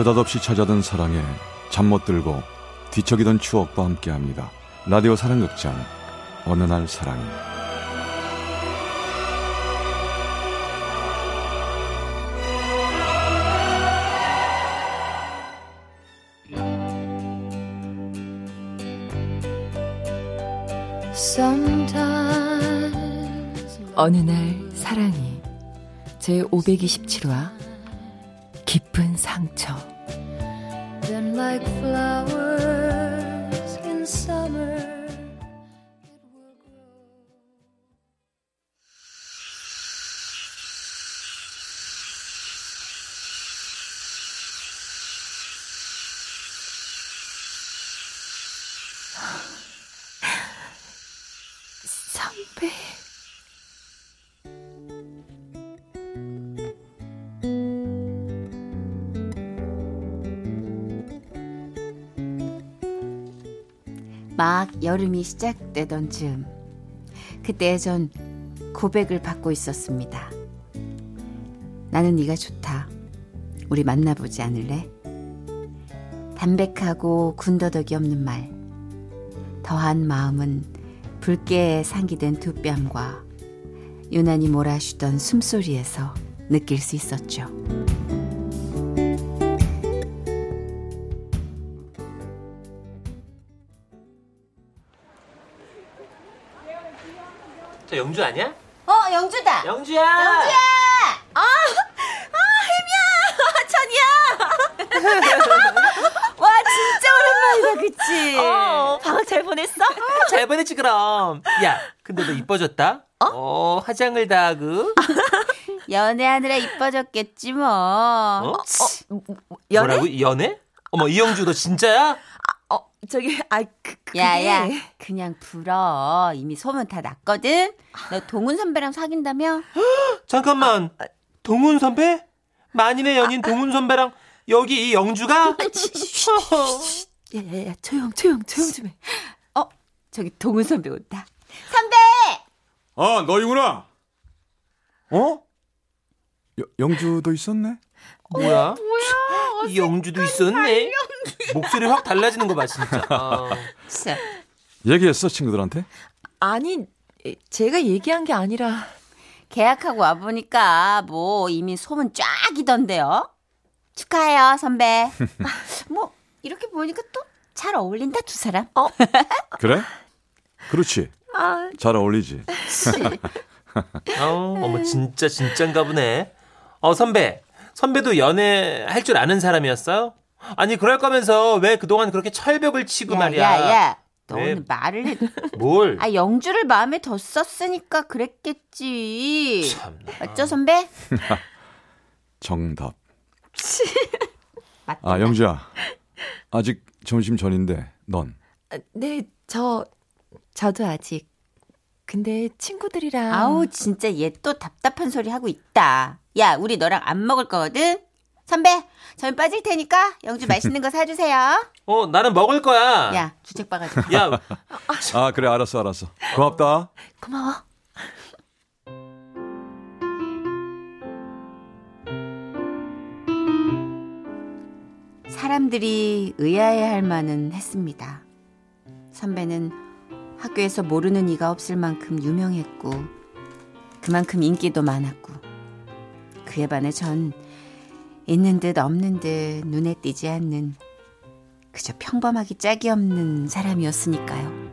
느닷없이 찾아든 사랑에 잠 못 들고 뒤척이던 추억과 함께합니다. 라디오 사랑극장 어느 날 사랑이 어느 날 사랑이 제 527화 깊은 상처 like flowers 막 여름이 시작되던 즈음 그때 전 고백을 받고 있었습니다. 나는 네가 좋다. 우리 만나보지 않을래? 담백하고 군더더기 없는 말. 더한 마음은 붉게 상기된 두 뺨과 유난히 몰아쉬던 숨소리에서 느낄 수 있었죠. 영주 아니야? 어, 영주다. 영주야. 영주야. 아, 아, 혜미야. 천이야. 와, 진짜 오랜만이다, 그치? 어, 방학 잘 보냈어? 잘 보냈지 그럼. 야, 근데 너 이뻐졌다. 어, 어 화장을 다 하고. 연애하느라 이뻐졌겠지 뭐. 어? 어? 연애? 뭐라고? 연애? 어머, 이영주 너 진짜야? 저기, 아, 그, 그 야야, 그냥 불어. 이미 소문 다 났거든. 너 동훈 선배랑 사귄다며? 잠깐만, 동훈 선배? 만인의 연인 동훈 선배랑 여기 이 영주가? 야야야, 조용, 조용, 조용 좀 해. 어, 저기 동훈 선배 온다. 선배! 아, 너희구나. 어? 여, 영주도 있었네? 뭐야? 어, 뭐야? 이 영주도 있었네. 목소리 확 달라지는 거 봐, 진짜. 아. 얘기했어, 친구들한테? 아니, 제가 얘기한 게 아니라. 계약하고 와보니까 뭐 이미 소문 쫙이던데요. 축하해요, 선배. 뭐, 이렇게 보니까 또 잘 어울린다, 두 사람. 어? 그래? 그렇지. 아. 잘 어울리지. 어, 어머, 진짜, 진짠가 보네. 어, 선배. 선배도 연애 할 줄 아는 사람이었어요? 아니 그럴 거면서 왜 그동안 그렇게 철벽을 치고 야, 말이야. 야야. 너는 말을 해. 뭘? 아 영주를 마음에 뒀었으니까 그랬겠지. 참나. 맞죠 선배? 정답. 아 영주야. 아직 점심 전인데 넌? 아, 네, 저 저도 아직. 근데 친구들이랑 아우 진짜 얘 또 답답한 소리 하고 있다. 야 우리 너랑 안 먹을 거거든. 선배, 저희 빠질 테니까 영주 맛있는 거 사주세요. 어, 나는 먹을 거야. 야, 주책 봐가지고. 야. 아, 그래, 알았어, 알았어. 고맙다. 고마워. 사람들이 의아해할 만은 했습니다. 선배는 학교에서 모르는 이가 없을 만큼 유명했고, 그만큼 인기도 많았고, 그에 반해 전 있는 듯 없는 듯 눈에 띄지 않는 그저 평범하기 짝이 없는 사람이었으니까요.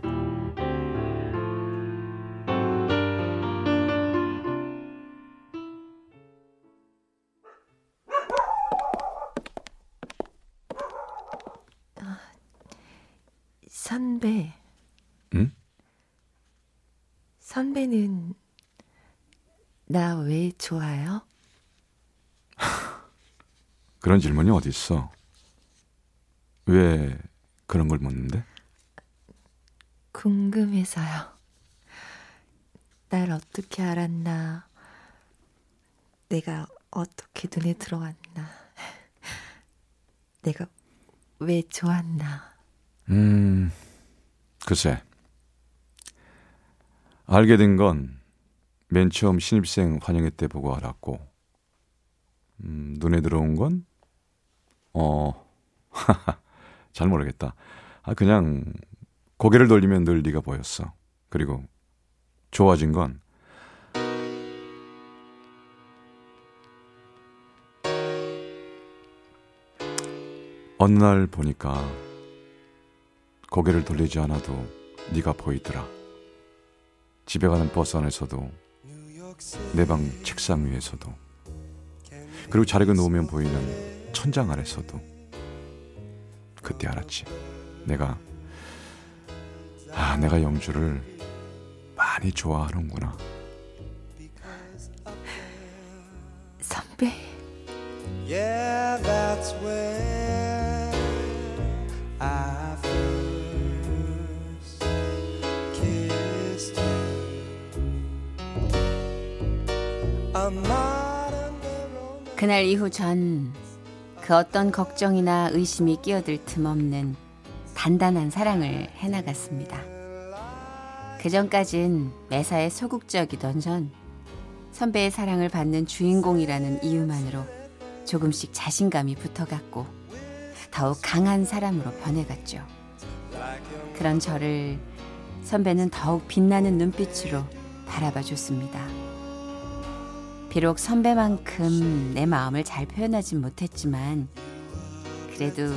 선배. 응? 선배는 나 왜 좋아요? 그런 질문이 어디 있어? 왜 그런 걸 묻는데? 궁금해서요. 날 어떻게 알았나? 내가 어떻게 눈에 들어왔나? 내가 왜 좋았나? 음, 글쎄. 알게 된 건 맨 처음 신입생 환영회 때 보고 알았고, 음, 눈에 들어온 건 어, 잘 모르겠다. 아, 그냥 고개를 돌리면 늘 네가 보였어. 그리고 좋아진 건 어느 날 보니까 고개를 돌리지 않아도 네가 보이더라. 집에 가는 버스 안에서도 내 방 책상 위에서도 그리고 자리가 누우면 보이는 천장 아래서도 그때 알았지. 내가 아 내가 영주를 많이 좋아하는구나. 선배. Yeah, that's where I first kissed you. I'm not. 그날 이후 전 그 어떤 걱정이나 의심이 끼어들 틈 없는 단단한 사랑을 해나갔습니다. 그 전까진 매사에 소극적이던 전 선배의 사랑을 받는 주인공이라는 이유만으로 조금씩 자신감이 붙어갔고 더욱 강한 사람으로 변해갔죠. 그런 저를 선배는 더욱 빛나는 눈빛으로 바라봐 줬습니다. 비록 선배만큼 내 마음을 잘 표현하진 못했지만 그래도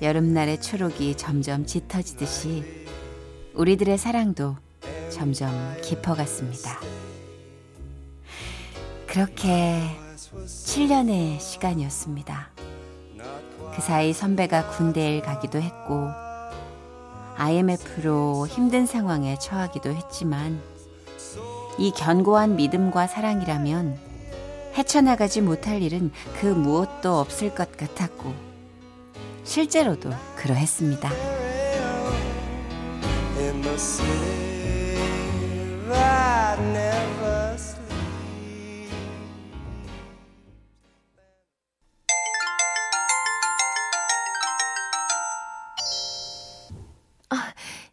여름날의 초록이 점점 짙어지듯이 우리들의 사랑도 점점 깊어갔습니다. 그렇게 7년의 시간이었습니다. 그 사이 선배가 군대에 가기도 했고 IMF로 힘든 상황에 처하기도 했지만 이 견고한 믿음과 사랑이라면 헤쳐나가지 못할 일은 그 무엇도 없을 것 같았고 실제로도 그러했습니다. sleeps.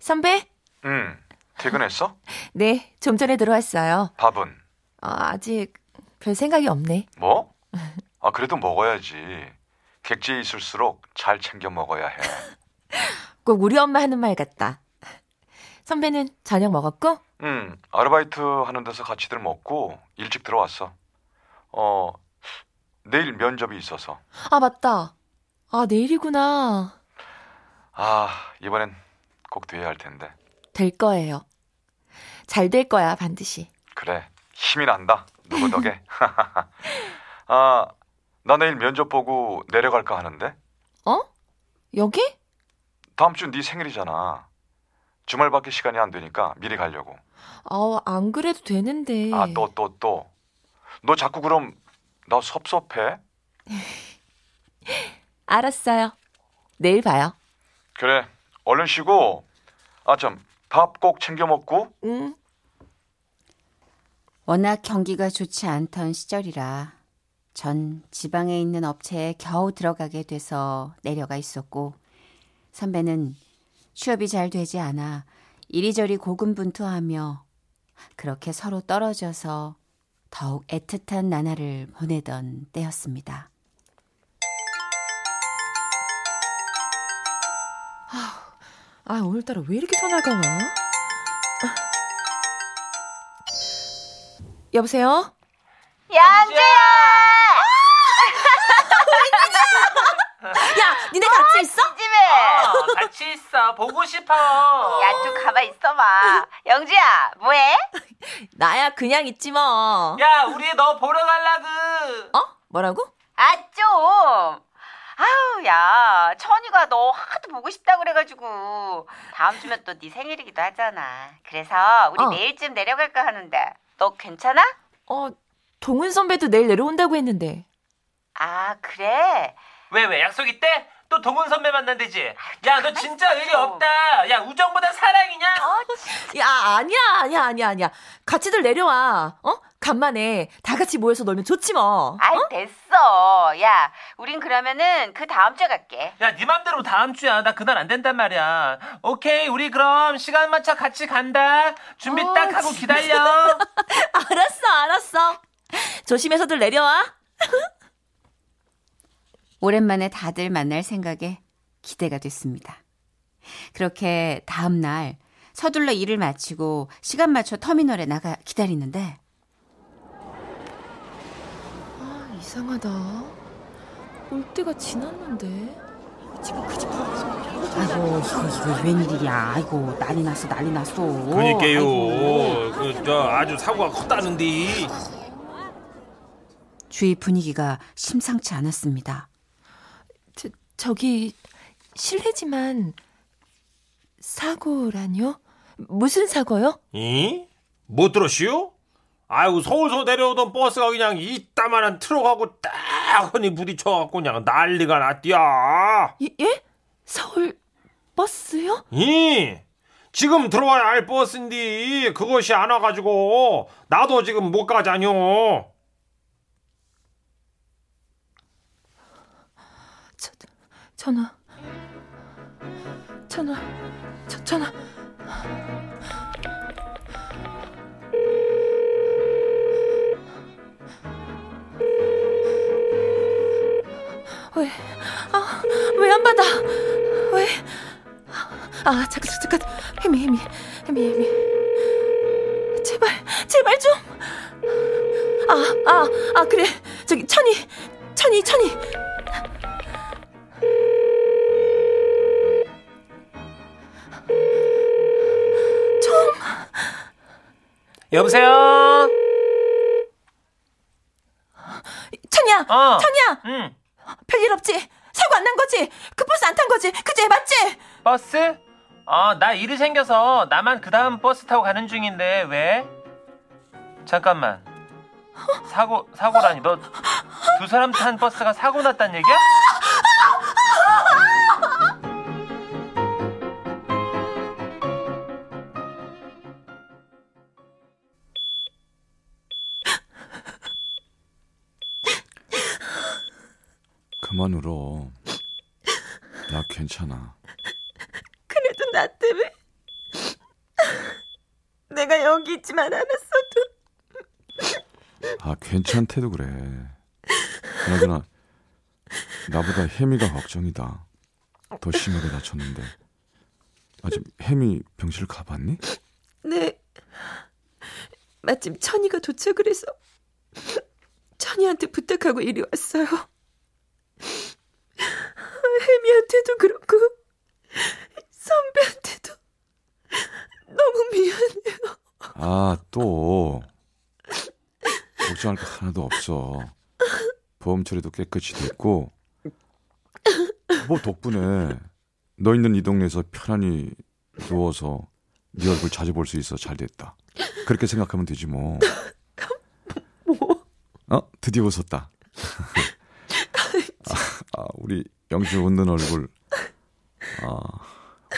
선배? 응. 퇴근했어? 네, 좀 전에 들어왔어요. 밥은? 아, 아직 별 생각이 없네. 뭐? 아, 그래도 먹어야지. 객지에 있을수록 잘 챙겨 먹어야 해. 꼭 우리 엄마 하는 말 같다. 선배는 저녁 먹었고? 응, 아르바이트 하는 데서 같이들 먹고 일찍 들어왔어. 어, 내일 면접이 있어서. 아, 맞다. 아, 내일이구나. 아, 이번엔 꼭 돼야 할 텐데. 될 거예요. 잘 될 거야, 반드시. 그래, 힘이 난다. 누구 덕에. 아, 나 내일 면접 보고 내려갈까 하는데. 어? 여기? 다음 주 네 생일이잖아. 주말밖에 시간이 안 되니까 미리 가려고. 아, 안 그래도 되는데. 아, 또, 또, 또. 너 자꾸 그럼 나 섭섭해? 알았어요. 내일 봐요. 그래, 얼른 쉬고. 아, 참, 밥 꼭 챙겨 먹고. 응. 워낙 경기가 좋지 않던 시절이라 전 지방에 있는 업체에 겨우 들어가게 돼서 내려가 있었고 선배는 취업이 잘 되지 않아 이리저리 고군분투하며 그렇게 서로 떨어져서 더욱 애틋한 나날을 보내던 때였습니다. 아, 오늘따라 왜 이렇게 전화가 와? 아. 여보세요? 양재야! 야, 니네 같이 있어? 집에! 어, 같이 있어. 보고 싶어. 야, 좀 가만 있어봐. 영주야, 뭐해? 나야 그냥 있지 뭐. 야, 우리 너 보러 갈라그. 어? 뭐라고? 아, 좀! 아우, 야, 천이가 너 하도 보고 싶다 그래가지고. 다음 주면 또 네 생일이기도 하잖아. 그래서 우리 어. 내일쯤 내려갈까 하는데. 너 괜찮아? 어, 동은 선배도 내일 내려온다고 했는데. 아, 그래? 왜, 왜? 약속 있대? 또 동훈 선배 만난대지? 야, 너 진짜 의리 좀. 없다. 야, 우정보다 사랑이냐? 야, 아니야, 아니야, 아니야, 아니야. 같이들 내려와. 어? 간만에 다 같이 모여서 놀면 좋지 뭐. 아이, 됐어. 야, 우린 그러면은 그 다음 주에 갈게. 야, 네 맘대로 다음 주야. 나 그날 안 된단 말이야. 오케이, 우리 그럼 시간 맞춰 같이 간다. 준비 어, 딱 하고 기다려. 알았어, 알았어. 조심해서들 내려와. 오랜만에 다들 만날 생각에 기대가 됐습니다. 그렇게 다음 날 서둘러 일을 마치고 시간 맞춰 터미널에 나가 기다리는데 아, 이상하다. 올 때가 지났는데. 지금 그집 아이고 이거 이거 웬일이야 아이고 난리 났어 난리 났어 그니까요. 그 저 아주 사고가 컸다는데. 주위 분위기가 심상치 않았습니다. 저, 저기 실례지만 사고라뇨? 무슨 사고요? 이? 못 들었슈? 아이고 서울서 내려오던 버스가 그냥 이따만한 트럭하고 딱 흔히 부딪혀갖고 그냥 난리가 났디야. 예? 예? 서울 버스요? 이 지금 들어와야 할 버스인데 그것이 안 와가지고 나도 지금 못 가자뇨. 저, 전화. 전화. 저, 전화. 왜? 아, 왜 안 받아? 왜? 아, 잠깐, 잠깐. 혜미, 혜미, 혜미, 혜미. 제발, 제발 좀. 아, 아, 아, 그래. 저기, 천이, 천이, 천이. 여보세요. 천이야, 어. 천이야. 응. 별일 없지? 사고 안 난 거지? 그 버스 안 탄 거지? 그제 맞지? 버스? 어, 나 일이 생겨서 나만 그 다음 버스 타고 가는 중인데 왜? 잠깐만. 사고 사고라니 너 두 사람 탄 버스가 사고 났단 얘기야? 괜찮아. 그래도 나 때문에 내가 여기 있지만 않았어도 아, 괜찮대도 그래. 그나저나, 나보다 혜미가 걱정이다. 더 심하게 다쳤는데. 아직 혜미 병실 가봤니? 네 마침 천이가 도착을 해서 천이한테 부탁하고 이리 왔어요 혜미한테도 그렇고 선배한테도 너무 미안해요 아, 또. 걱정할 거 하나도 없어. 보험 처리도 깨끗이 됐고, 뭐 덕분에 너 있는 이 동네에서 편안히 누워서 네 얼굴 자주 볼 수 있어 잘 됐다. 그렇게 생각하면 되지 뭐. 어? 드디어 웃었다. 아, 아, 우리 영주 웃는 얼굴. 아,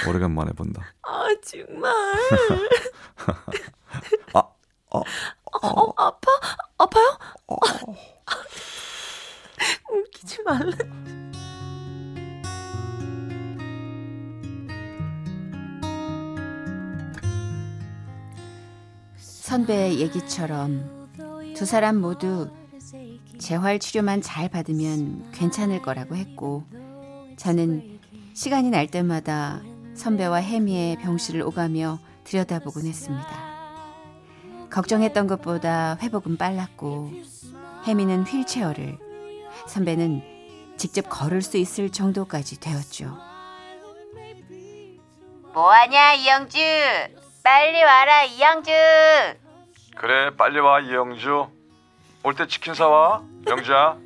오래간만에 본다. 아 정말 아, 어, 어, 아파? 아파요? 웃기지 말래. 선배의 얘기처럼 두 사람 모두 재활 치료만 잘 받으면 괜찮을 거라고 했고 저는 시간이 날 때마다 선배와 혜미의 병실을 오가며 들여다보곤 했습니다. 걱정했던 것보다 회복은 빨랐고 혜미는 휠체어를 선배는 직접 걸을 수 있을 정도까지 되었죠. 뭐하냐 이영주? 빨리 와라 이영주! 그래 빨리 와 이영주. 올 때 치킨 사와 영주야.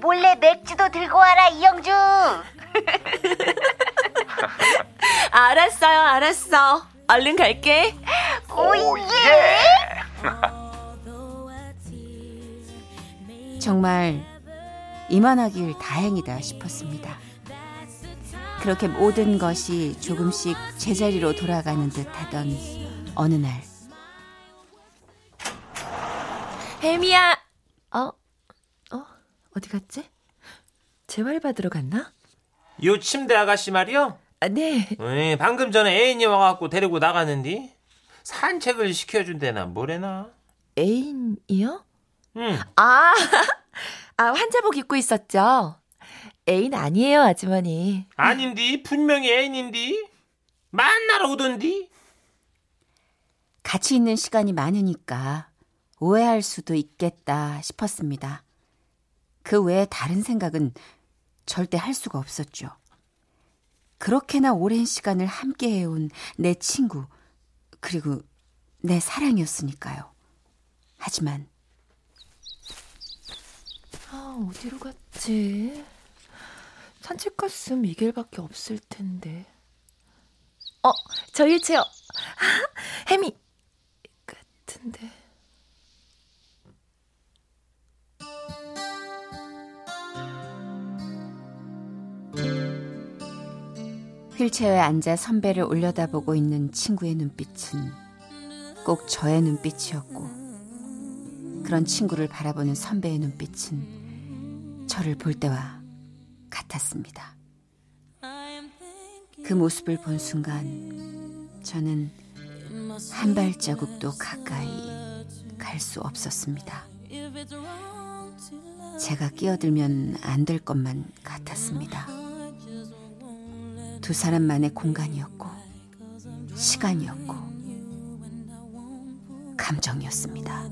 몰래 맥주도 들고 와라 이영주 알았어요, 알았어. 얼른 갈게. 오 예 정말 이만하길 다행이다 싶었습니다. 그렇게 모든 것이 조금씩 제자리로 돌아가는 듯 하던 어느 날 혜미야. 어? 어? 어디 갔지? 재활 받으러 갔나? 요 침대 아가씨 말이요. 아, 네. 에, 방금 전에 애인이 와갖고 데리고 나가는디 산책을 시켜준대나 뭐래나. 애인이요? 응. 아, 아, 환자복 입고 있었죠? 애인 아니에요, 아주머니. 아닌디 분명히 애인인디 만나러 오던디 같이 있는 시간이 많으니까 오해할 수도 있겠다 싶었습니다. 그 외에 다른 생각은 절대 할 수가 없었죠. 그렇게나 오랜 시간을 함께 해온 내 친구, 그리고 내 사랑이었으니까요. 하지만 아, 어디로 갔지? 산책 갔음 미겔밖에 없을 텐데. 어, 저 일체요. 아, 혜미 같은데. 휠체어에 앉아 선배를 올려다보고 있는 친구의 눈빛은 꼭 저의 눈빛이었고 그런 친구를 바라보는 선배의 눈빛은 저를 볼 때와 같았습니다. 그 모습을 본 순간 저는 한 발자국도 가까이 갈 수 없었습니다. 제가 끼어들면 안 될 것만 같았습니다. 두 사람만의 공간이었고, 시간이었고, 감정이었습니다.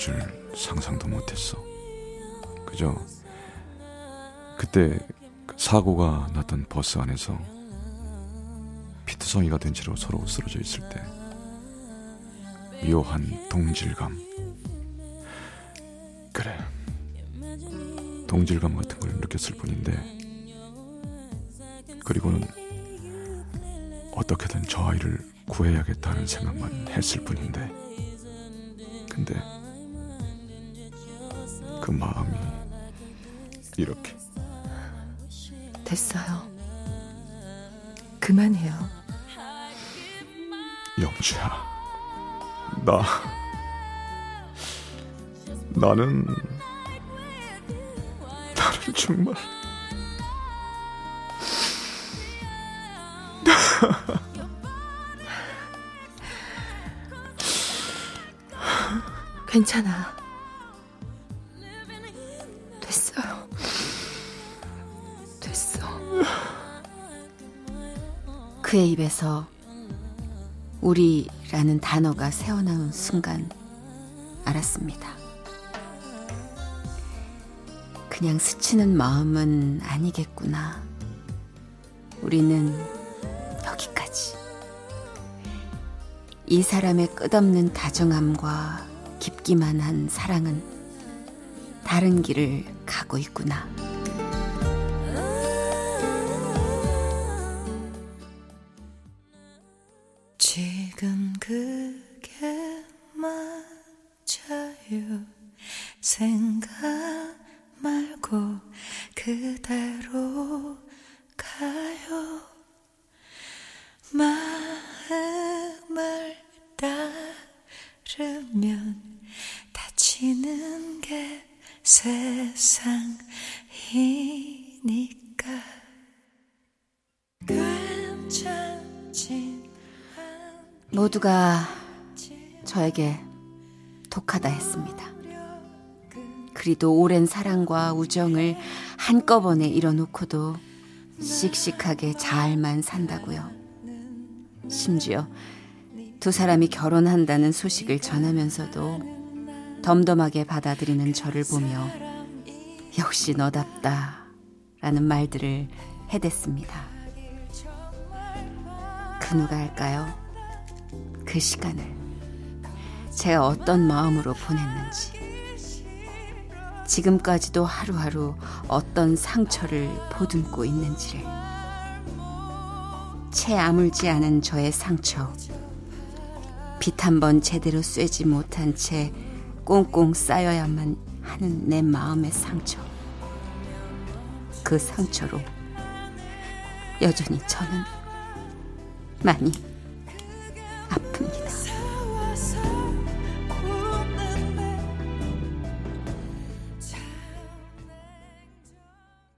줄 상상도 못했어. 그저 그때 그 사고가 났던 버스 안에서 피투성이가 된 채로 서로 쓰러져 있을 때 묘한 동질감. 그래. 동질감 같은 걸 느꼈을 뿐인데 그리고는 어떻게든 저 아이를 구해야겠다는 생각만 했을 뿐인데 근데 그 마음이 이렇게 됐어요. 그만해요. 영주야 나 나는 나는 정말 괜찮아. 그의 입에서 우리라는 단어가 새어나온 순간 알았습니다. 그냥 스치는 마음은 아니겠구나. 우리는 여기까지. 이 사람의 끝없는 다정함과 깊기만 한 사랑은 다른 길을 가고 있구나. 모두가 저에게 독하다 했습니다. 그리도 오랜 사랑과 우정을 한꺼번에 잃어놓고도 씩씩하게 잘만 산다고요. 심지어 두 사람이 결혼한다는 소식을 전하면서도 덤덤하게 받아들이는 저를 보며 역시 너답다 라는 말들을 해댔습니다. 그 누가 할까요? 그 시간을 제가 어떤 마음으로 보냈는지 지금까지도 하루하루 어떤 상처를 보듬고 있는지를 채 아물지 않은 저의 상처 빛 한 번 제대로 쐬지 못한 채 꽁꽁 쌓여야만 하는 내 마음의 상처 그 상처로 여전히 저는 많이